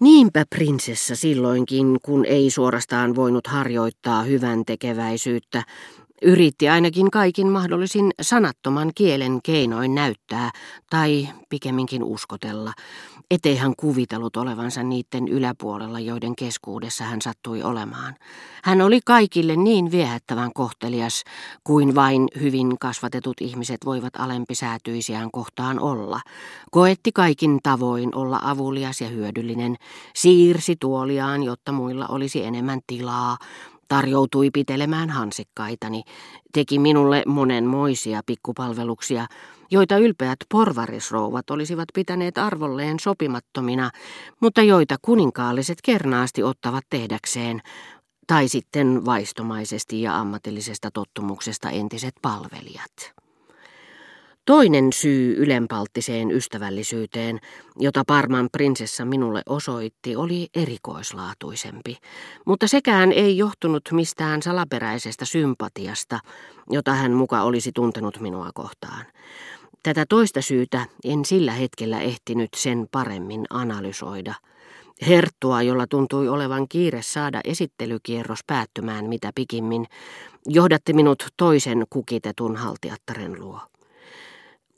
Niinpä prinsessa silloinkin, kun ei suorastaan voinut harjoittaa hyvän tekeväisyyttä, yritti ainakin kaikin mahdollisin sanattoman kielen keinoin näyttää, tai pikemminkin uskotella, ettei hän kuvitellut olevansa niiden yläpuolella, joiden keskuudessa hän sattui olemaan. Hän oli kaikille niin viehättävän kohtelias kuin vain hyvin kasvatetut ihmiset voivat alempisäätyisiään kohtaan olla. Koetti kaikin tavoin olla avulias ja hyödyllinen, siirsi tuoliaan, jotta muilla olisi enemmän tilaa, tarjoutui pitelemään hansikkaitani, teki minulle monenmoisia pikkupalveluksia, joita ylpeät porvarisrouvat olisivat pitäneet arvolleen sopimattomina, mutta joita kuninkaalliset kernaasti ottavat tehdäkseen, tai sitten vaistomaisesti ja ammatillisesta tottumuksesta entiset palvelijat. Toinen syy ylenpalttiseen ystävällisyyteen, jota Parman prinsessa minulle osoitti, oli erikoislaatuisempi, mutta sekään ei johtunut mistään salaperäisestä sympatiasta, jota hän muka olisi tuntenut minua kohtaan. Tätä toista syytä en sillä hetkellä ehtinyt sen paremmin analysoida. Herttua, jolla tuntui olevan kiire saada esittelykierros päättymään mitä pikimmin, johdatti minut toisen kukitetun haltiattaren luo.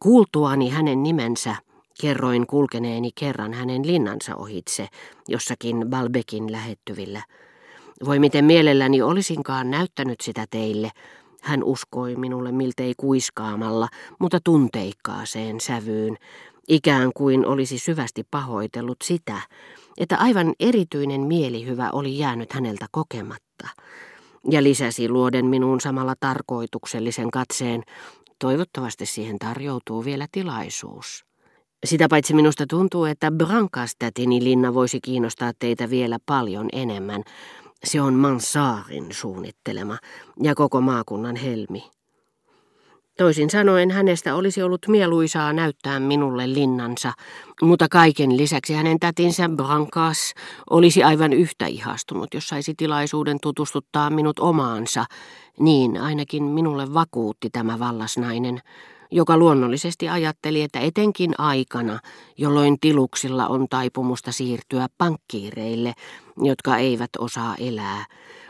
Kuultuani hänen nimensä, kerroin kulkeneeni kerran hänen linnansa ohitse, jossakin Balbekin lähettyvillä. Voi miten mielelläni olisinkaan näyttänyt sitä teille, hän uskoi minulle miltei kuiskaamalla, mutta tunteikkaaseen sävyyn, ikään kuin olisi syvästi pahoitellut sitä, että aivan erityinen mielihyvä oli jäänyt häneltä kokematta. Ja lisäsi luoden minuun samalla tarkoituksellisen katseen, Toivottavasti siihen tarjoutuu vielä tilaisuus. Sitä paitsi minusta tuntuu, että Brancastatini linna voisi kiinnostaa teitä vielä paljon enemmän. Se on Mansaarin suunnittelema ja koko maakunnan helmi. Toisin sanoen hänestä olisi ollut mieluisaa näyttää minulle linnansa, mutta kaiken lisäksi hänen tätinsä Brancas olisi aivan yhtä ihastunut, jos saisi tilaisuuden tutustuttaa minut omaansa. Niin ainakin minulle vakuutti tämä vallasnainen, joka luonnollisesti ajatteli, että etenkin aikana, jolloin tiluksilla on taipumusta siirtyä pankkiireille, jotka eivät osaa elää,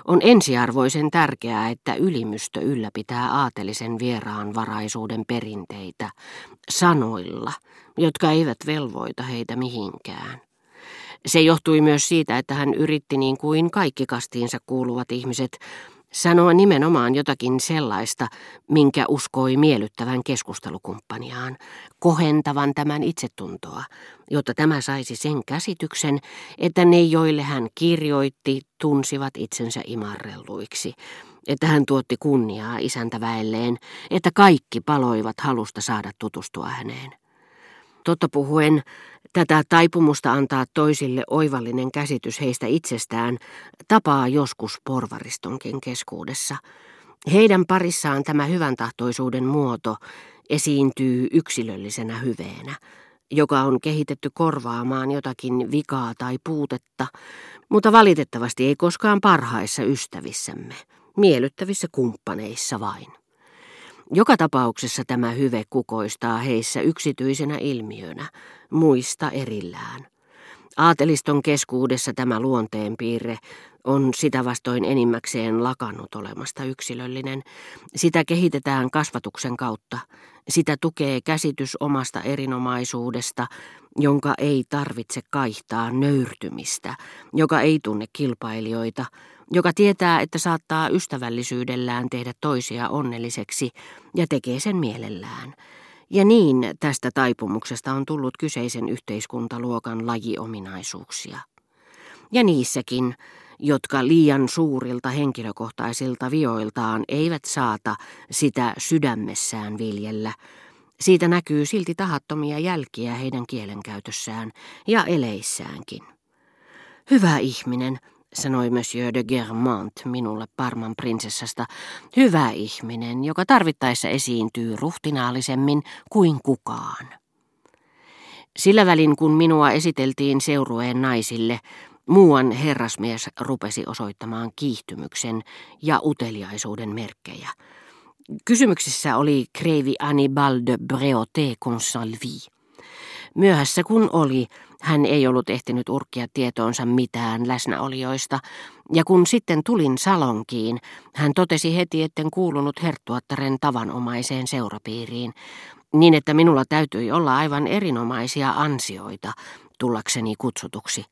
on ensiarvoisen tärkeää, että ylimystö ylläpitää aatelisen vieraanvaraisuuden perinteitä sanoilla, jotka eivät velvoita heitä mihinkään. Se johtui myös siitä, että hän yritti niin kuin kaikki kastiinsa kuuluvat ihmiset sanoa nimenomaan jotakin sellaista, minkä uskoi miellyttävän keskustelukumppaniaan, kohentavan tämän itsetuntoa, jotta tämä saisi sen käsityksen, että ne, joille hän kirjoitti, tunsivat itsensä imarrelluiksi, että hän tuotti kunniaa isäntäväelleen, että kaikki paloivat halusta saada tutustua häneen. Totta puhuen, tätä taipumusta antaa toisille oivallinen käsitys heistä itsestään tapaa joskus porvaristonkin keskuudessa. Heidän parissaan tämä hyvän tahtoisuuden muoto esiintyy yksilöllisenä hyveenä, joka on kehitetty korvaamaan jotakin vikaa tai puutetta, mutta valitettavasti ei koskaan parhaissa ystävissämme, miellyttävissä kumppaneissa vain. Joka tapauksessa tämä hyve kukoistaa heissä yksityisenä ilmiönä, muista erillään. Aateliston keskuudessa tämä luonteenpiirre on sitä vastoin enimmäkseen lakannut olemasta yksilöllinen. Sitä kehitetään kasvatuksen kautta. Sitä tukee käsitys omasta erinomaisuudesta, jonka ei tarvitse kaihtaa nöyrtymistä, joka ei tunne kilpailijoita, joka tietää, että saattaa ystävällisyydellään tehdä toisia onnelliseksi ja tekee sen mielellään. Ja niin tästä taipumuksesta on tullut kyseisen yhteiskuntaluokan lajiominaisuuksia. Ja niissäkin, jotka liian suurilta henkilökohtaisilta vioiltaan eivät saata sitä sydämessään viljellä, siitä näkyy silti tahattomia jälkiä heidän kielenkäytössään ja eleissäänkin. Hyvä ihminen, sanoi Monsieur de Germant minulle Parman prinsessasta, hyvä ihminen, joka tarvittaessa esiintyy ruhtinaallisemmin kuin kukaan. Sillä välin, kun minua esiteltiin seurueen naisille, muuan herrasmies rupesi osoittamaan kiihtymyksen ja uteliaisuuden merkkejä. Kysymyksessä oli kreivi Annibal de Breauté Consalvi. Myöhässä kun oli, Hän ei ollut ehtinyt urkkia tietoonsa mitään läsnäolijoista, ja kun sitten tulin salonkiin, hän totesi heti, etten kuulunut herttuattaren tavanomaiseen seurapiiriin, niin että minulla täytyi olla aivan erinomaisia ansioita tullakseni kutsutuksi.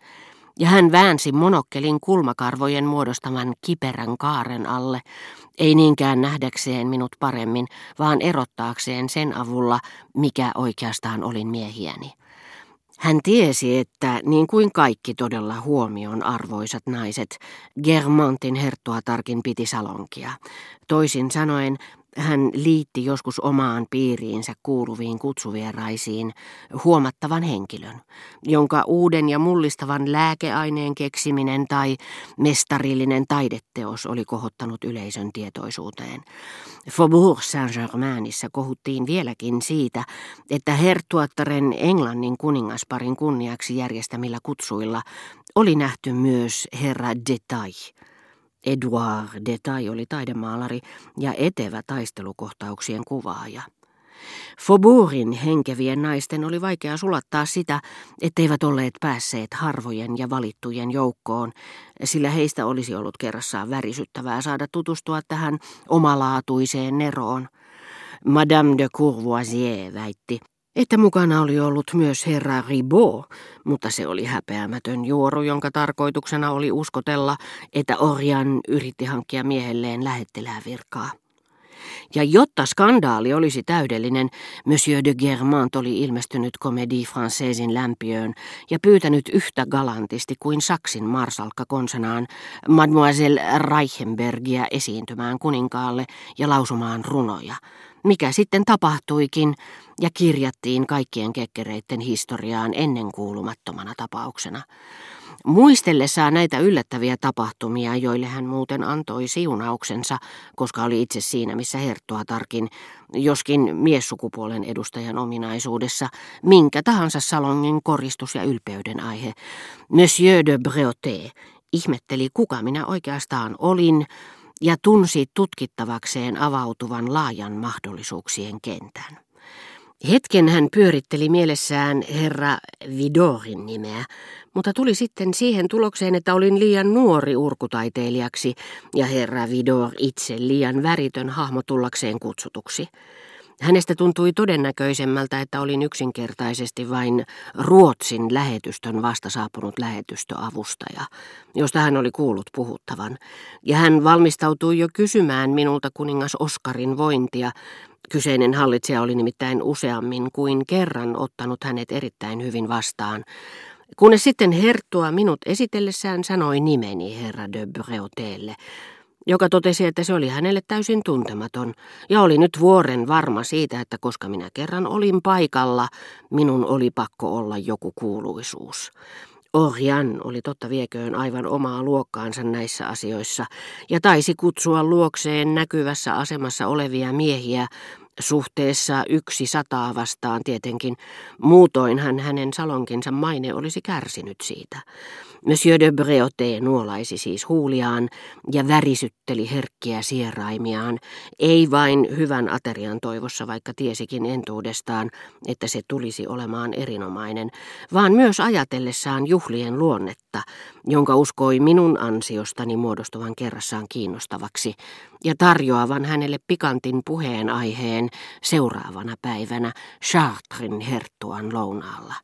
Ja hän väänsi monokkelin kulmakarvojen muodostaman kiperän kaaren alle, ei niinkään nähdäkseen minut paremmin, vaan erottaakseen sen avulla, mikä oikeastaan olin miehiäni. Hän tiesi, että niin kuin kaikki todella huomion arvoisat naiset, Germantin herttuatarkin piti salonkia. Toisin sanoen, hän liitti joskus omaan piiriinsä kuuluviin kutsuvieraisiin huomattavan henkilön, jonka uuden ja mullistavan lääkeaineen keksiminen tai mestarillinen taideteos oli kohottanut yleisön tietoisuuteen. Faubourg Saint-Germainissa kohuttiin vieläkin siitä, että herttuattaren Englannin kuningasparin kunniaksi järjestämillä kutsuilla oli nähty myös herra Detail, Edouard Detail oli taidemaalari ja etevä taistelukohtauksien kuvaaja. Faubourgin henkevien naisten oli vaikea sulattaa sitä, etteivät olleet päässeet harvojen ja valittujen joukkoon, sillä heistä olisi ollut kerrassaan värisyttävää saada tutustua tähän omalaatuiseen neroon. Madame de Courvoisier väitti, että mukana oli ollut myös herra Ribot, mutta se oli häpeämätön juoru, jonka tarkoituksena oli uskotella, että Orjan yritti hankkia miehelleen lähettilää virkaa. Ja jotta skandaali olisi täydellinen, Monsieur de Germant oli ilmestynyt Comédie Françaisin lämpiöön ja pyytänyt yhtä galantisti kuin Saksin marsalkka konsanaan Mademoiselle Reichenbergia esiintymään kuninkaalle ja lausumaan runoja, mikä sitten tapahtuikin ja kirjattiin kaikkien kekkereiden historiaan ennen kuulumattomana tapauksena. Muistellessaan näitä yllättäviä tapahtumia, joille hän muuten antoi siunauksensa, koska oli itse siinä, missä tarkin, joskin miessukupuolen edustajan ominaisuudessa, minkä tahansa salongin koristus ja ylpeyden aihe, Monsieur de Breauté ihmetteli, kuka minä oikeastaan olin, ja tunsi tutkittavakseen avautuvan laajan mahdollisuuksien kentän. Hetken hän pyöritteli mielessään herra Vidorin nimeä, mutta tuli sitten siihen tulokseen, että olin liian nuori urkutaiteilijaksi ja herra Vidor itse liian väritön hahmo tullakseen kutsutuksi. Hänestä tuntui todennäköisemmältä, että olin yksinkertaisesti vain Ruotsin lähetystön vasta saapunut lähetystöavustaja, josta hän oli kuullut puhuttavan, ja hän valmistautui jo kysymään minulta kuningas Oskarin vointia. Kyseinen hallitsija oli nimittäin useammin kuin kerran ottanut hänet erittäin hyvin vastaan, kunnes sitten herttua minut esitellessään sanoi nimeni herra de Breauteelle, joka totesi, että se oli hänelle täysin tuntematon, ja oli nyt vuoren varma siitä, että koska minä kerran olin paikalla, minun oli pakko olla joku kuuluisuus. Orjan oli totta vieköön aivan omaa luokkaansa näissä asioissa, ja taisi kutsua luokseen näkyvässä asemassa olevia miehiä suhteessa yksi sataa vastaan tietenkin. Muutoinhan hänen salonkinsa maine olisi kärsinyt siitä. Monsieur de Breauté nuolaisi siis huuliaan ja värisytteli herkkiä sieraimiaan, ei vain hyvän aterian toivossa, vaikka tiesikin entuudestaan, että se tulisi olemaan erinomainen, vaan myös ajatellessaan juhlien luonnetta, jonka uskoi minun ansiostani muodostuvan kerrassaan kiinnostavaksi, ja tarjoavan hänelle pikantin puheenaiheen seuraavana päivänä Chartrin herttuan lounaalla.